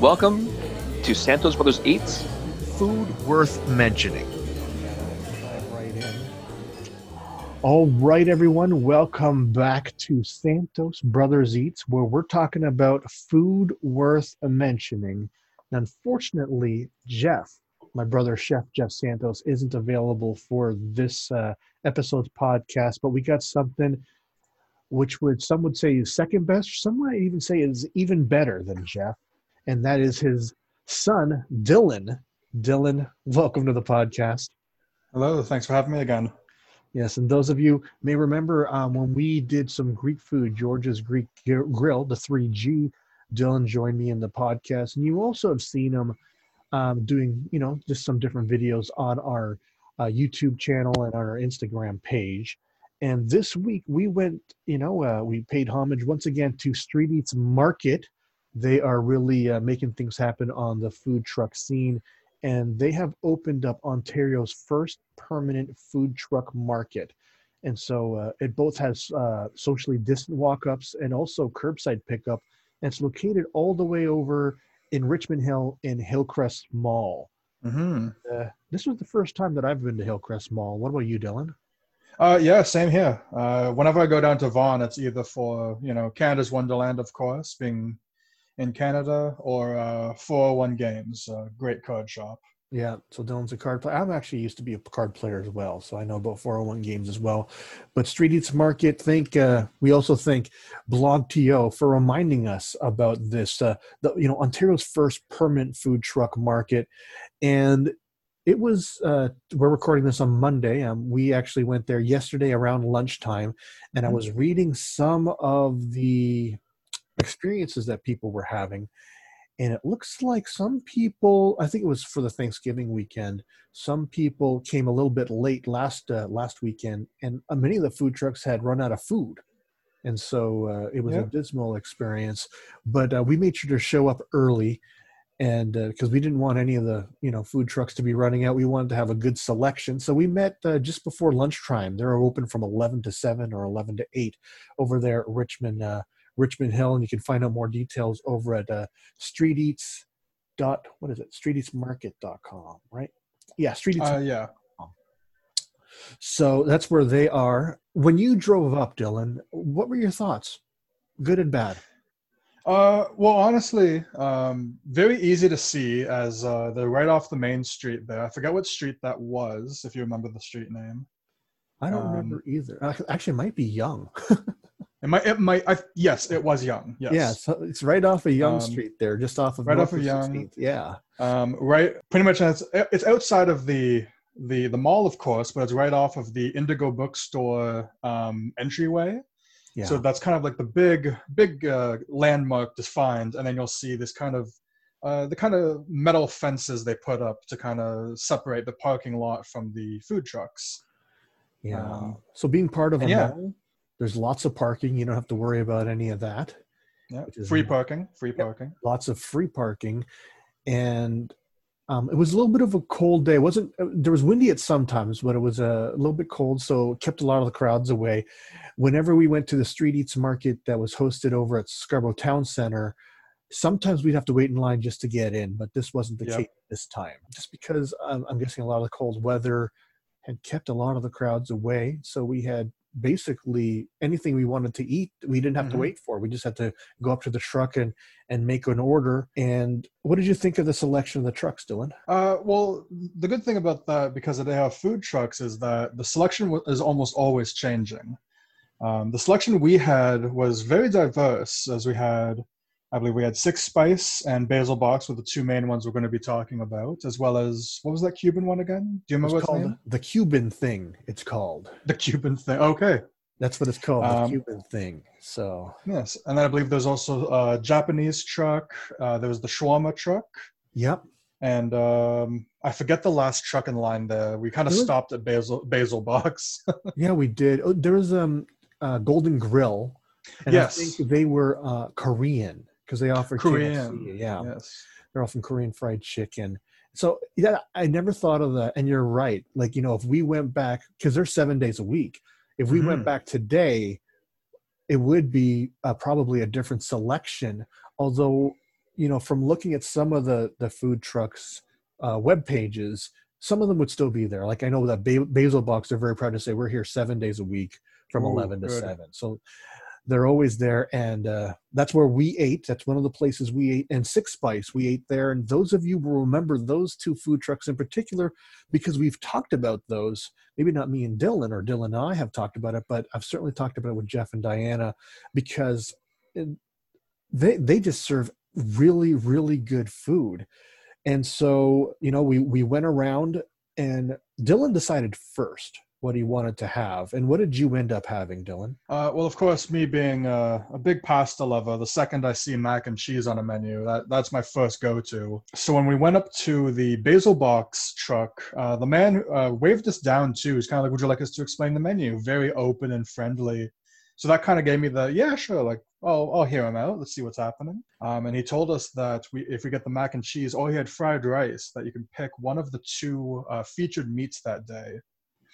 Welcome to Santos Brothers Eats. Food worth mentioning. All right, everyone, welcome back to Santos Brothers Eats, where we're talking about food worth mentioning. And unfortunately, Jeff, my brother Chef Jeff Santos, isn't available for this uh, episode's podcast, but we got something which would some would say is second best, some might even say is even better than Jeff, and that is his son Dylan. Dylan, welcome to the podcast. Hello, thanks for having me again. Yes, and those of you may remember um, when we did some Greek food, George's Greek Grill, the 3G. Dylan joined me in the podcast, and you also have seen him um, doing, you know, just some different videos on our uh, YouTube channel and on our Instagram page. And this week we went, you know, uh, we paid homage once again to Street Eats Market. They are really uh, making things happen on the food truck scene, and they have opened up Ontario's first permanent food truck market. And so uh, it both has uh, socially distant walk ups and also curbside pickup. And it's located all the way over in Richmond Hill in Hillcrest Mall. Mm-hmm. Uh, this was the first time that I've been to Hillcrest Mall. What about you, Dylan? Uh, yeah, same here. Uh, whenever I go down to Vaughan, it's either for you know Canada's Wonderland, of course, being in Canada, or uh, 401 Games, a great card shop. Yeah, so Dylan's a card player. I'm actually used to be a card player as well, so I know about 401 games as well. But Street Eats Market, think uh, we also thank BlogTO for reminding us about this. Uh, the you know Ontario's first permanent food truck market, and it was uh, we're recording this on monday um, we actually went there yesterday around lunchtime and i was reading some of the experiences that people were having and it looks like some people i think it was for the thanksgiving weekend some people came a little bit late last uh, last weekend and uh, many of the food trucks had run out of food. And so uh, it was Yeah. a dismal experience but uh, we made sure to show up early and because we didn't want any of the you know food trucks to be running out. We wanted to have a good selection. So we met uh, just before lunchtime. They're open from 11 to 7 or 11 to 8 over there at richmond uh, richmond hill and you can find out more details over at uh, street eats dot what is it? Streeteatsmarket.com right? Yeah street eats Uh, yeah. so that's where they are. When you drove up dylan what were your thoughts? Good and bad. Uh, well, honestly, um, very easy to see as uh, they're right off the main street there. I forget what street that was, if you remember the street name. i don't Um, remember either. Actually it might be Yonge It might. It might. I, yes, it was Yonge. Yes. Yeah, so it's right off of Yonge Um, Street there, just off of right off North of Yonge. 16th. Yeah, Um, right. Pretty much. It's, it's outside of the the the mall, of course, but it's right off of the Indigo Bookstore um, entryway. yeah. So that's kind of like the big, big uh, landmark to find, and then you'll see this kind of uh, the kind of metal fences they put up to kind of separate the parking lot from the food trucks. yeah. um, so being part of a yeah. mall, there's lots of parking. You don't have to worry about any of that. Yeah, free nice. parking, free Yep. parking. Lots of free parking, and um, it was a little bit of a cold day. It wasn't uh, there was windy at some times, but it was a little bit cold, so it kept a lot of the crowds away. Whenever we went to the Street Eats Market that was hosted over at Scarborough Town Center, sometimes we'd have to wait in line just to get in, but this wasn't the Yep. case this time. Just because um, I'm guessing a lot of the cold weather had kept a lot of the crowds away, so we had basically anything we wanted to eat we didn't have to Mhm. wait for we just had to go up to the truck and and make an order and what did you think of the selection of the trucks dylan Uh, well, the good thing about that, because they have food trucks, is that the selection is almost always changing. Um, the selection we had was very diverse, as we had, I believe we had six spice and basil box were the two main ones we're going to be talking about, as well as what was that Cuban one again? Do you remember it's what's called name? the cuban thing it's called The Cuban thing. Okay, that's what it's called Um, the cuban thing so yes, and then I believe there's also a Japanese truck. Uh, there was the shawarma truck. yep And um, I forget the last truck in line there. We kind of stopped at Basil Basil Box. yeah we did oh, there was um uh, golden grill and Yes. i think they were uh korean because they offer Korean. KFC, yeah yes. they're often Korean fried chicken. So yeah, I never thought of that. And you're right. Like you know, if we went back because they're seven days a week, if we went Mhm. back today, it would be uh, probably a different selection. Although you know, from looking at some of the the food trucks uh, web pages, some of them would still be there. Like I know that ba- Basil Box, they're very proud to say we're here seven days a week from Ooh, 11 to good. 7. So they're always there. And uh, that's where we ate. That's one of the places we ate. And Six Spice, we ate there. And those of you will remember those two food trucks in particular because we've talked about those. Maybe not me and Dylan, or Dylan and I have talked about it, but I've certainly talked about it with Jeff and Diana because they they just serve really really good food and so you know we we went around and dylan decided first what he wanted to have and what did you end up having dylan Uh, well, of course, me being uh, a big pasta lover, the second I see mac and cheese on a menu, that, that's my first go-to. So when we went up to the basil box truck, uh, the man uh, waved us down too. He's kind of like, "Would you like us to explain the menu?" Very open and friendly. So that kind of gave me the yeah, sure, like oh, I'll hear him out. Let's see what's happening. Um, and he told us that we, if we get the mac and cheese, or he had fried rice, that you can pick one of the two uh, featured meats that day.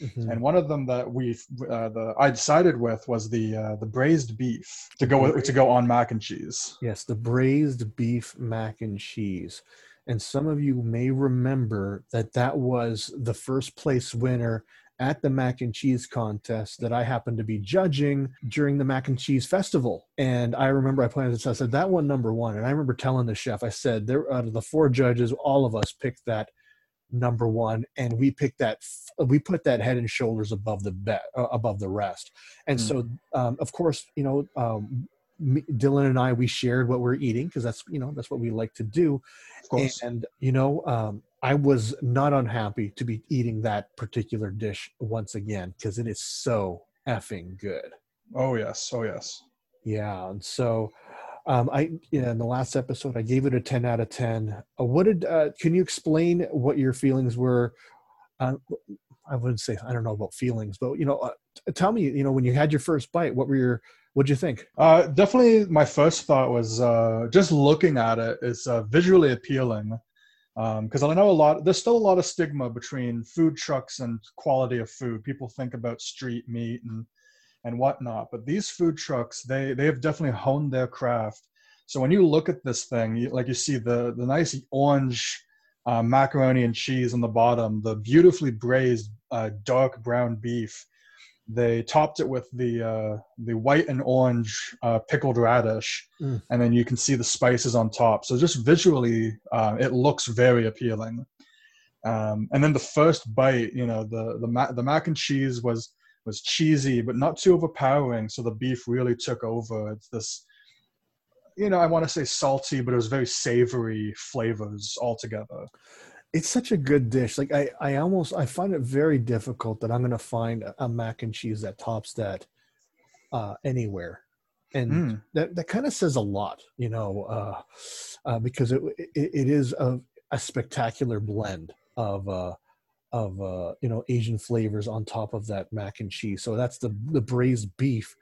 Mhm. And one of them that we uh, the I decided with was the uh, the braised beef to go with, to go on mac and cheese. yes the braised beef mac and cheese and some of you may remember that that was the first place winner at the mac and cheese contest that I happened to be judging during the mac and cheese festival. And I remember I pointed this, I said, that one number one. And I remember telling the chef, I said, there out of the four judges, all of us picked that number one and we picked that we put that head and shoulders above the bet uh, above the rest and Mm. so um, of course you know um, me, dylan and i we shared what we're eating because that's you know that's what we like to do Of course. and you know um, i was not unhappy to be eating that particular dish once again because it is so effing good oh yes. Oh yes. yeah and so um, i yeah, in the last episode i gave it a 10 out of 10 uh, what did uh, can you explain what your feelings were uh, i wouldn't say i don't know about feelings but you know uh, tell me you know when you had your first bite what were your what'd you think Uh, definitely, my first thought was uh, just looking at it is uh, visually appealing. Because I know a lot, there's still a lot of stigma between food trucks and quality of food. People think about street meat and and whatnot, but these food trucks, they they have definitely honed their craft. So when you look at this thing, you, like you see the the nice orange uh, macaroni and cheese on the bottom, the beautifully braised uh, dark brown beef, they topped it with the uh, the white and orange uh, pickled radish, Mm. and then you can see the spices on top. So just visually, uh, it looks very appealing. Um, and then the first bite, you know, the the ma- the mac and cheese was was cheesy but not too overpowering. So the beef really took over. It's this, you know, I want to say salty, but it was very savory flavors altogether. it's such a good dish like i i almost i find it very difficult that i'm going to find a, a mac and cheese that tops that uh anywhere and Mm. that that kind of says a lot you know uh, uh because it, it it is a, a spectacular blend of uh of uh you know asian flavors on top of that mac and cheese. So that's the the braised beef.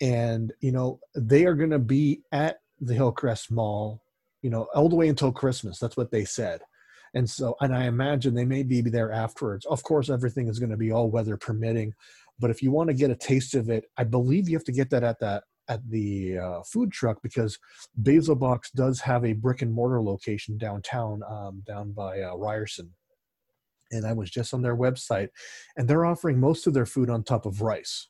And you know they are going to be at the hillcrest mall you know all the way until christmas. That's what they said. And so and i imagine they may be there afterwards. Of course everything is going to be all weather permitting but if you want to get a taste of it i believe you have to get that at that at the uh, food truck because basil box does have a brick and mortar location downtown um, down by uh, ryerson and i was just on their website and they're offering most of their food on top of rice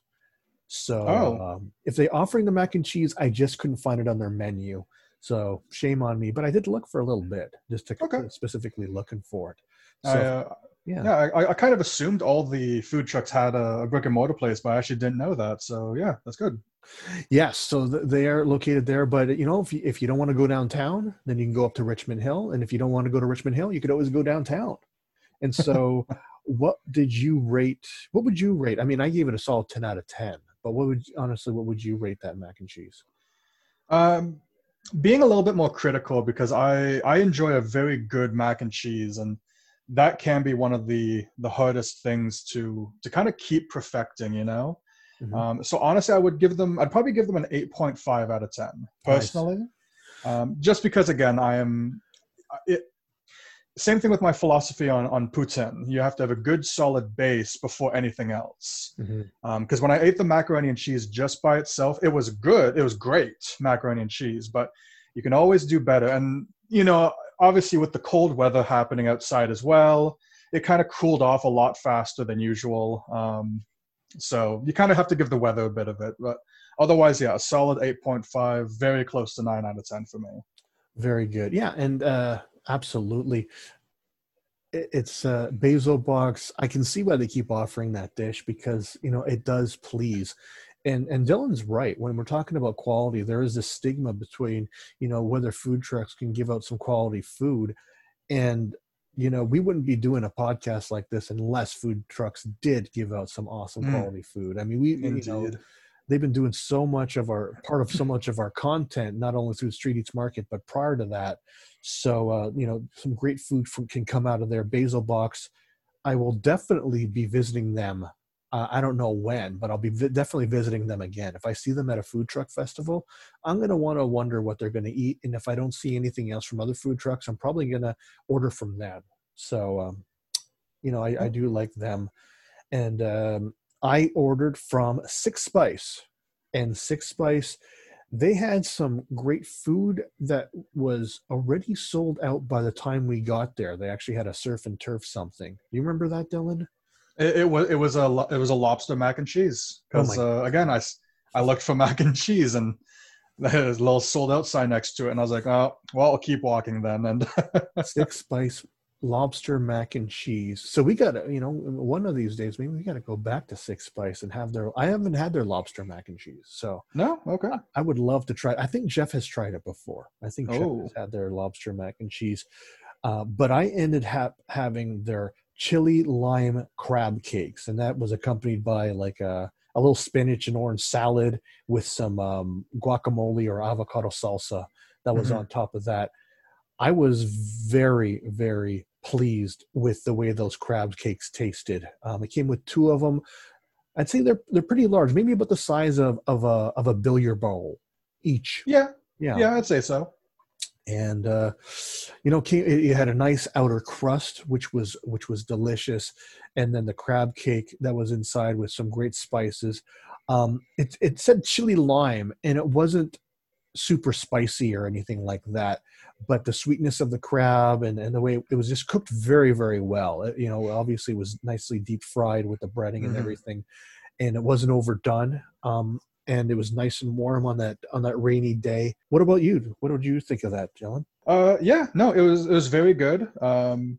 so Oh. um, if they're offering the mac and cheese i just couldn't find it on their menu so shame on me but i did look for a little bit just to Okay. specifically looking for it so I, uh, yeah. yeah, I, I kind of assumed all the food trucks had a, a brick and mortar place, but I actually didn't know that. So yeah, that's good. Yes, so th- they are located there. But you know, if you, if you don't want to go downtown, then you can go up to Richmond Hill, and if you don't want to go to Richmond Hill, you could always go downtown. And so, what did you rate? What would you rate? I mean, I gave it a solid ten out of ten. But what would honestly, what would you rate that mac and cheese? Um, being a little bit more critical because I I enjoy a very good mac and cheese, and that can be one of the the hardest things to to kind of keep perfecting. You know. Mhm. Um, so honestly, I would give them. I'd probably give them an eight point five out of ten Nice. personally, um, just because again I am. It, same thing with my philosophy on on poutine. You have to have a good solid base before anything else. Because when I ate the macaroni and cheese just by itself, it was good. It was great macaroni and cheese, but you can always do better. And you know, obviously with the cold weather happening outside as well, it kind of cooled off a lot faster than usual. Um, so you kind of have to give the weather a bit of it, but otherwise, yeah, a solid 8.5, very close to 9 out of 10 for me. Very good. Yeah, and uh, absolutely. It's uh, basil box. I can see why they keep offering that dish because you know it does please, and and Dylan's right. When we're talking about quality, there is this stigma between you know whether food trucks can give out some quality food, and you know we wouldn't be doing a podcast like this unless food trucks did give out some awesome Mm. quality food. I mean, we you know they've been doing so much of our part of so much of our content not only through street eats market but prior to that so uh, you know some great food from, can come out of their basil box i will definitely be visiting them. Uh, i don't know when but i'll be vi- definitely visiting them again. If i see them at a food truck festival i'm going to want to wonder what they're going to eat and if i don't see anything else from other food trucks i'm probably going to order from them. So um, you know I, I do like them. And um, I ordered from Six Spice, and Six Spice, they had some great food that was already sold out by the time we got there. They actually had a surf and turf something. You remember that, Dylan? It, it was it was a it was a lobster mac and cheese Oh because my- uh, again I I looked for mac and cheese and there's a little sold out sign next to it and I was like oh well I'll keep walking then and Six Spice lobster mac and cheese. So we got to, you know, one of these days maybe we got to go back to Six Spice and have their. I haven't had their lobster mac and cheese, so no okay I would love to try. I think Jeff has tried it before. I think Jeff Oh. has had their lobster mac and cheese, uh, but I ended ha- having their chili lime crab cakes, and that was accompanied by like a, a little spinach and orange salad with some um, guacamole or avocado salsa that was Mhm. on top of that. I was very, very pleased with the way those crab cakes tasted. Um, it came with two of them. I'd say they're they're pretty large, maybe about the size of of a of a billiard ball each. yeah Yeah, yeah I'd say so and uh, you know, came, it, it had a nice outer crust, which was which was delicious, and then the crab cake that was inside with some great spices. Um, it it said chili lime, and it wasn't super spicy or anything like that but the sweetness of the crab and, and the way it was just cooked very very well It- you know obviously was nicely deep fried with the breading and Mhm. everything and it wasn't overdone um, and it was nice and warm on that on that rainy day what about you what did you think of that Dylan? uh yeah no it was it was very good um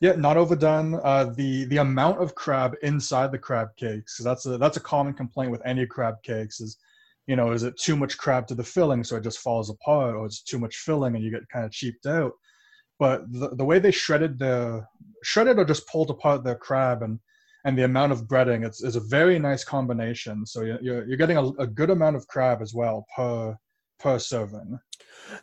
yeah not overdone uh the the amount of crab inside the crab cakes. that's a that's a common complaint with any crab cakes is you know is it too much crab to the filling so it just falls apart or it's too much filling and you get kind of cheaped out? But the, the way they shredded the shredded or just pulled apart the crab and and the amount of breading it's, is a very nice combination. So you're, you're, you're getting a, a good amount of crab as well per per serving.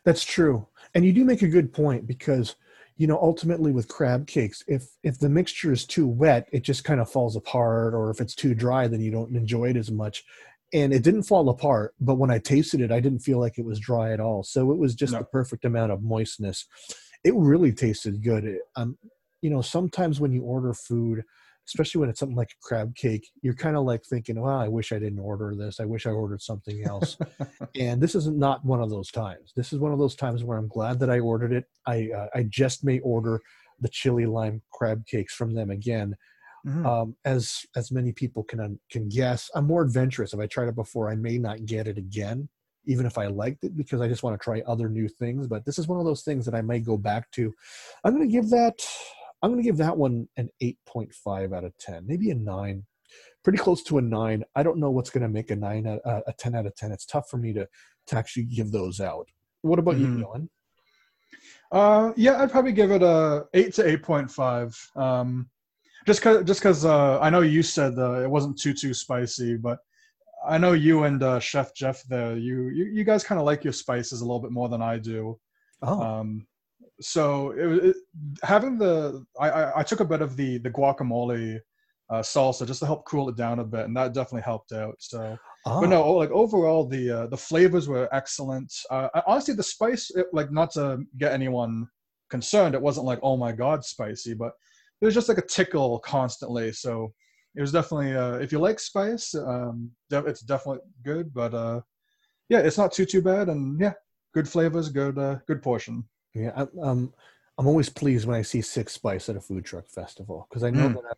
That's true. And you do make a good point because you know ultimately with crab cakes if if the mixture is too wet it just kind of falls apart or if it's too dry then you don't enjoy it as much and it didn't fall apart but when i tasted it i didn't feel like it was dry at all so it was just No. the perfect amount of moistness it really tasted good It- um you know sometimes when you order food especially when it's something like a crab cake you're kind of like thinking well i wish i didn't order this i wish i ordered something else and this is not one of those times. This is one of those times where I'm glad that I ordered it. I uh, I just may order the chili lime crab cakes from them again. Mhm. Um, as as many people can can guess, I'm more adventurous. If I tried it before, I may not get it again, even if I liked it, because I just want to try other new things. But this is one of those things that I may go back to. I'm going to give that. I'm going to give that one an 8.5 out of 10, maybe a nine pretty close to a nine. I don't know what's going to make a nine, out- uh, a ten out of ten. It's tough for me to to actually give those out. What about Mhm. you, Dylan? Uh, yeah, I'd probably give it a eight to eight point five. Um, just cause, just cause uh, I know you said uh, it wasn't too too spicy, but I know you and uh, Chef Jeff there, you you, you guys kind of like your spices a little bit more than I do. Oh, Um, so it, it, having the I, I I took a bit of the the guacamole uh, salsa just to help cool it down a bit, and that definitely helped out. So ah, but no, oh, like overall, the uh, the flavors were excellent. Uh, honestly, the spice, it, like not to get anyone concerned, it wasn't like oh my god spicy, but it was just like a tickle constantly. So it was definitely, uh, if you like spice, um, de- it's definitely good. But uh, yeah, it's not too too bad, and yeah, good flavors, good uh, good portion. Yeah, I'm, um, I'm always pleased when I see Six Spice at a food truck festival because I know Mm. that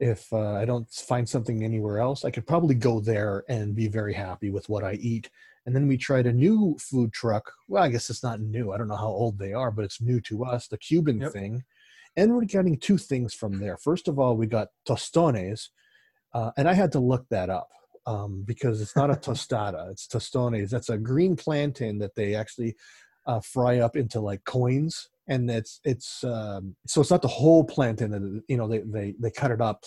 if uh, I don't find something anywhere else, I could probably go there and be very happy with what I eat. And then we tried a new food truck. Well, I guess it's not new. I don't know how old they are, but it's new to us, the Cuban Yep. thing. And we're getting two things from there. First of all, we got tostones, uh, and I had to look that up um, because it's not a tostada; it's tostones. That's a green plantain that they actually uh, fry up into like coins, and it's it's um, so it's not the whole plantain. That you know they they they cut it up,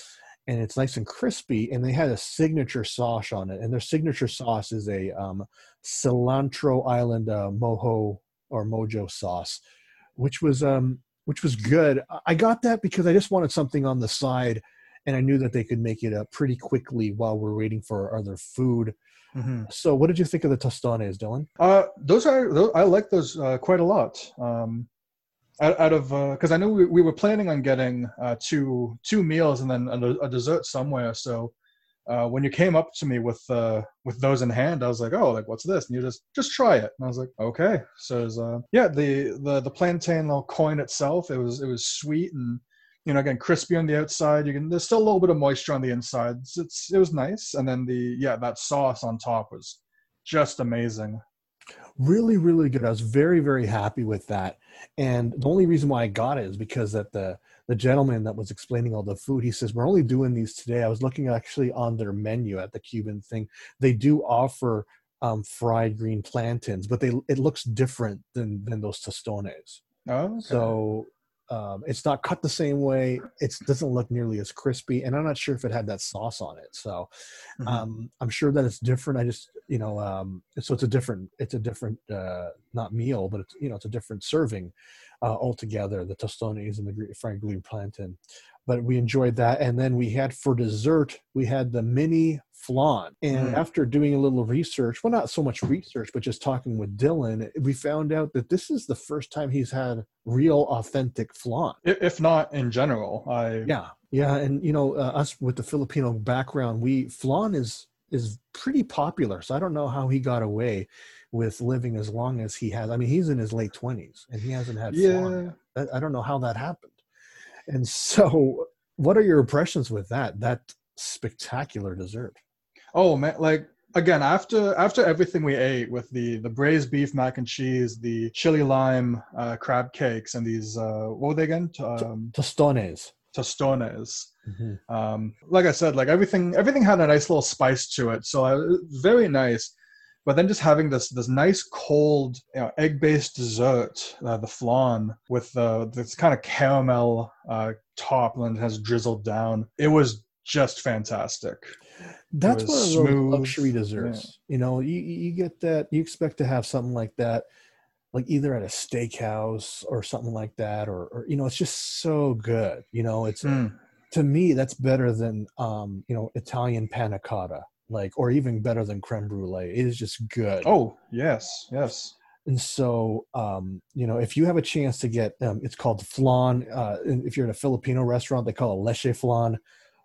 and it's nice and crispy. And they had a signature sauce on it, and their signature sauce is a um, cilantro island uh, mojo or mojo sauce, which was um which was good. I- got that because I just wanted something on the side, and I knew that they could make it up pretty quickly while we're waiting for our other food. Mhm. So, what did you think of the tostones, Dylan? Uh, those are those, I like those uh, quite a lot. Um, out, out of because I know we, we were planning on getting uh, two two meals and then a, a dessert somewhere. So uh, when you came up to me with uh, with those in hand, I was like, oh, like what's this? And you just just try it. And I was like, okay. So it's, uh, yeah, the the the plantain little coin itself, it was it was sweet and you know again crispy on the outside. You can there's still a little bit of moisture on the inside. It's, it's it was nice. And then the yeah that sauce on top was just amazing. Really, really good. I was very, very happy with that. And the only reason why I got it is because that the the gentleman that was explaining all the food, he says we're only doing these today. I was looking actually on their menu at the Cuban thing. They do offer um, fried green plantains, but they it looks different than than those tostones. Oh, okay. So um, it's not cut the same way. It doesn't look nearly as crispy, and I'm not sure if it had that sauce on it. So Mhm. um, I'm sure that it's different. I just you know, um, so it's a different, it's a different, uh, not meal, but it's you know, it's a different serving uh, altogether. The tostones and the fried green plantain. But we enjoyed that, and then we had for dessert we had the mini flan. And Mm. after doing a little research, well, not so much research, but just talking with Dylan, we found out that this is the first time he's had real, authentic flan. If not in general, I Yeah, yeah, and you know, uh, us with the Filipino background, we flan is is pretty popular. So I don't know how he got away with living as long as he has. I mean, he's in his late twenties and he hasn't had yeah. I, don't know how that happened. And so, what are your impressions with that? That spectacular dessert. Oh man, like again after after everything we ate with the the braised beef mac and cheese, the chili lime uh, crab cakes, and these uh, what were they again? Um, Tostones. tostones. Mhm. Um, like I said, like everything everything had a nice little spice to it, so I, it very nice. But then just having this this nice cold you know, egg based dessert, uh, the flan with uh, this kind of caramel uh, top and has drizzled down. It was just fantastic. That's one of those smooth, luxury desserts. You know, you you get that. You expect to have something like that, like either at a steakhouse or something like that, or, or you know, it's just so good. You know, it's Mm. to me that's better than um, you know Italian panna cotta, like, or even better than creme brulee. It is just good. Oh yes, yes. And so, um, you know, if you have a chance to get, um, it's called flan. Uh, if you're in a Filipino restaurant, they call it leche flan.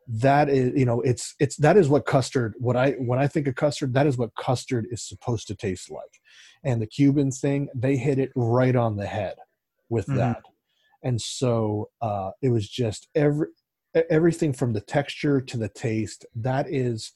That is, you know, it's it's that is what custard. What I when I think of custard, that is what custard is supposed to taste like. And the Cuban thing, they hit it right on the head with Mhm. that. And so uh, it was just every everything from the texture to the taste. That is,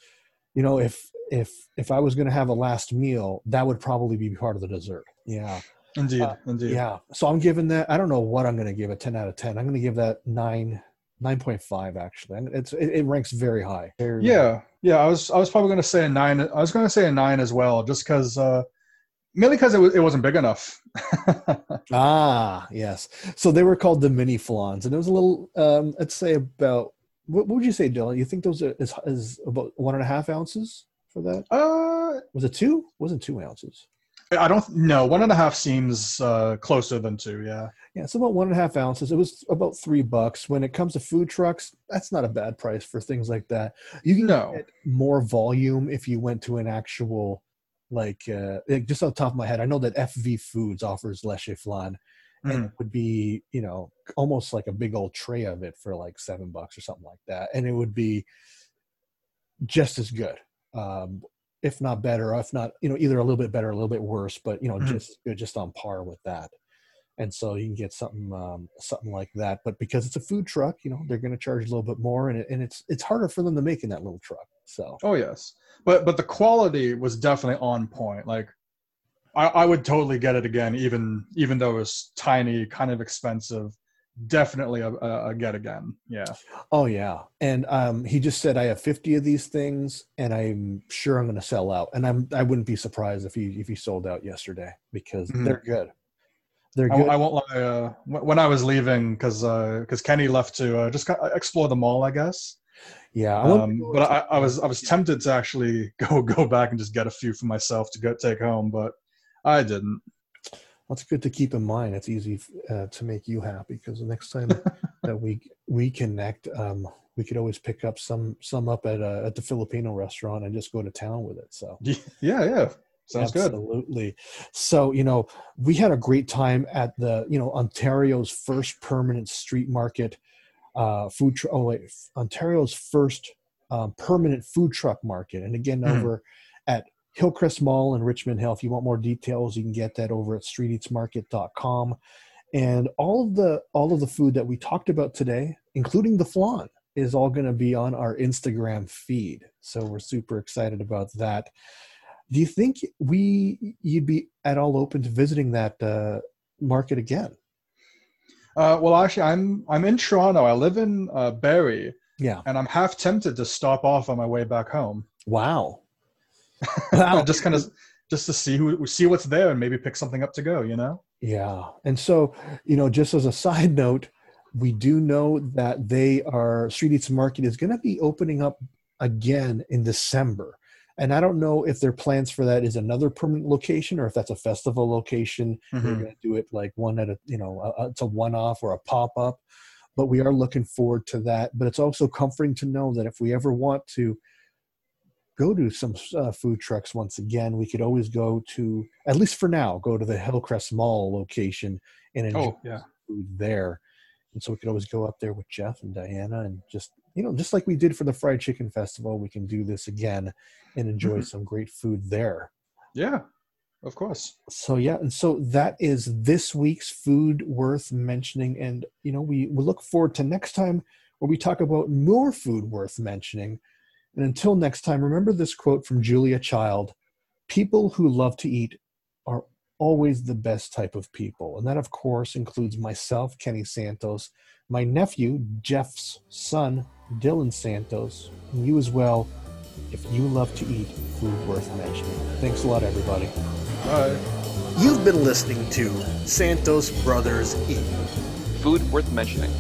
you know, if if if I was going to have a last meal, that would probably be part of the dessert. Yeah, Indeed, Uh, indeed. yeah. So I'm giving that. I don't know what I'm going to give a Ten out of ten. I'm going to give that nine, nine point five. Actually, And it's it, it ranks very high. Very Yeah, yeah. I was I was probably going to say a nine. I was going to say a nine as well, just because uh, mainly because it was it wasn't big enough. Ah, yes. So they were called the mini flans, and it was a little. Um, I'd say about. What, what would you say, Dylan? You think those are is, is about one and a half ounces for that? uh, Was it two? It wasn't two ounces. I don't know. One and a half seems uh, closer than two. Yeah. Yeah, it's about one and a half ounces. It was about three bucks. When it comes to food trucks, that's not a bad price for things like that. You can No. get more volume if you went to an actual, like, uh, like, just off the top of my head, I know that FV Foods offers leche flan, and Mhm. it would be, you know, almost like a big old tray of it for like seven bucks or something like that, and it would be just as good, um, if not better, or if not, you know, either a little bit better, a little bit worse, but you know, Mhm. just just on par with that. and so you can get something um, something like that. But because it's a food truck, you know they're going to charge a little bit more, and it, and it's it's harder for them to make in that little truck. So Oh yes, but but the quality was definitely on point. Like, I, I would totally get it again, even even though it was tiny, kind of expensive. Definitely a, a, a get again. Yeah. oh yeah, and um, he just said I have fifty of these things, and I'm sure I'm going to sell out, and I'm I wouldn't be surprised if he if he sold out yesterday because Mhm. they're good. They're I, good. I won't lie. Uh, when I was leaving, because because Kenny left to uh, just explore the mall, I guess. yeah, I Um, but I, I was I was tempted to actually go go back and just get a few for myself to go take home, but I didn't. That's good to keep in mind. It's easy uh, to make you happy because the next time that we we connect, um, we could always pick up some some up at uh, at the Filipino restaurant and just go to town with it. So Yeah, yeah, sounds good. Absolutely. So you know, we had a great time at the you know Ontario's first permanent street market uh, food. Tr- oh wait, Ontario's first um, permanent food truck market, and again Mhm. over Hillcrest Mall in Richmond Hill. If you want more details, you can get that over at streeteatsmarket.com. And all of the all of the food that we talked about today, including the flan, is all going to be on our Instagram feed. So we're super excited about that. Do you think we you'd be at all open to visiting that uh, market again? Uh, well, actually, I'm I'm in Toronto. I live in uh, Barrie, Yeah. and I'm half tempted to stop off on my way back home. Wow. Just kind of just to see who see what's there and maybe pick something up to go. You know. Yeah. And so, you know, just as a side note, we do know that they are Street Eats Market is going to be opening up again in December. And I don't know if their plans for that is another permanent location or if that's a festival location. They're Mhm. going to do it like one at a, you know, a, it's a one off or a pop up. But we are looking forward to that. But it's also comforting to know that if we ever want to go to some uh, food trucks once again, we could always go to, at least for now, go to the Hillcrest Mall location and enjoy Oh yeah. food there. And so we could always go up there with Jeff and Diana and just, you know, just like we did for the Fried Chicken Festival, we can do this again and enjoy Mhm. some great food there. Yeah. Of course. So yeah, and so that is this week's food worth mentioning. And you know, we, we look forward to next time where we talk about more food worth mentioning. And until next time, remember this quote from Julia Child People who love to eat are always the best type of people. And that, of course, includes myself, Kenny Santos, my nephew, Jeff's son, Dylan Santos, and you as well, if you love to eat food worth mentioning. Thanks a lot, everybody. Bye. You've been listening to Santos Brothers Eat. Food worth mentioning.